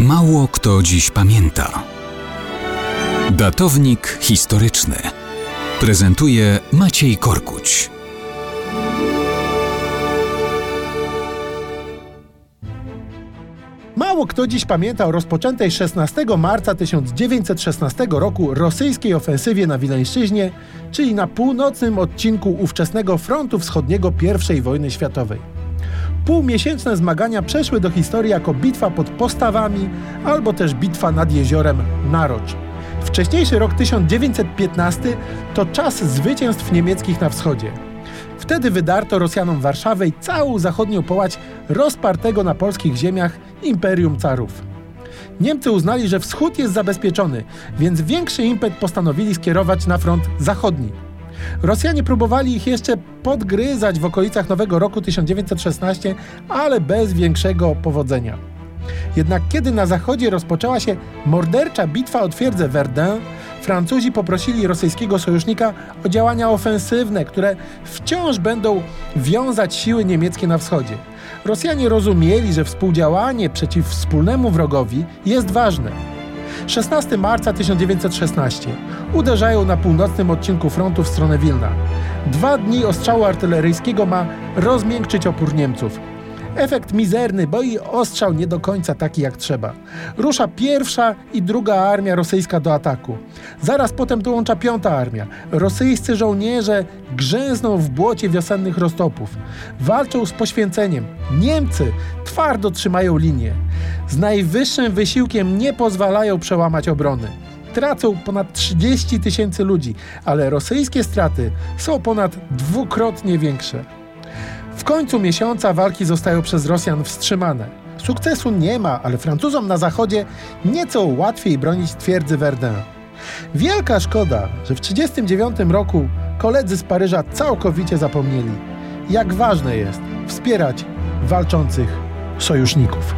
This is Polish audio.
Mało kto dziś pamięta. Datownik historyczny prezentuje Maciej Korkuć. Mało kto dziś pamięta o rozpoczętej 16 marca 1916 roku rosyjskiej ofensywie na Wileńszczyźnie, czyli na północnym odcinku ówczesnego frontu wschodniego I wojny światowej. Półmiesięczne zmagania przeszły do historii jako bitwa pod postawami albo też bitwa nad jeziorem Narocz. Wcześniejszy rok 1915 to czas zwycięstw niemieckich na wschodzie. Wtedy wydarto Rosjanom Warszawę i całą zachodnią połać rozpartego na polskich ziemiach Imperium Carów. Niemcy uznali, że wschód jest zabezpieczony, więc większy impet postanowili skierować na front zachodni. Rosjanie próbowali ich jeszcze podgryzać w okolicach Nowego Roku 1916, ale bez większego powodzenia. Jednak kiedy na zachodzie rozpoczęła się mordercza bitwa o twierdzę Verdun, Francuzi poprosili rosyjskiego sojusznika o działania ofensywne, które wciąż będą wiązać siły niemieckie na wschodzie. Rosjanie rozumieli, że współdziałanie przeciw wspólnemu wrogowi jest ważne. 16 marca 1916 uderzają na północnym odcinku frontu w stronę Wilna. Dwa dni ostrzału artyleryjskiego ma rozmiękczyć opór Niemców. Efekt mizerny, bo i ostrzał nie do końca taki jak trzeba. Rusza pierwsza i druga armia rosyjska do ataku. Zaraz potem dołącza piąta armia. Rosyjscy żołnierze grzęzną w błocie wiosennych roztopów. Walczą z poświęceniem. Niemcy twardo trzymają linię. Z najwyższym wysiłkiem nie pozwalają przełamać obrony tracą ponad 30 tysięcy ludzi, ale rosyjskie straty są ponad dwukrotnie większe. W końcu miesiąca walki zostają przez Rosjan wstrzymane. Sukcesu nie ma, ale Francuzom na zachodzie nieco łatwiej bronić twierdzy Verdun. Wielka szkoda, że w 1939 roku koledzy z Paryża całkowicie zapomnieli, jak ważne jest wspierać walczących sojuszników.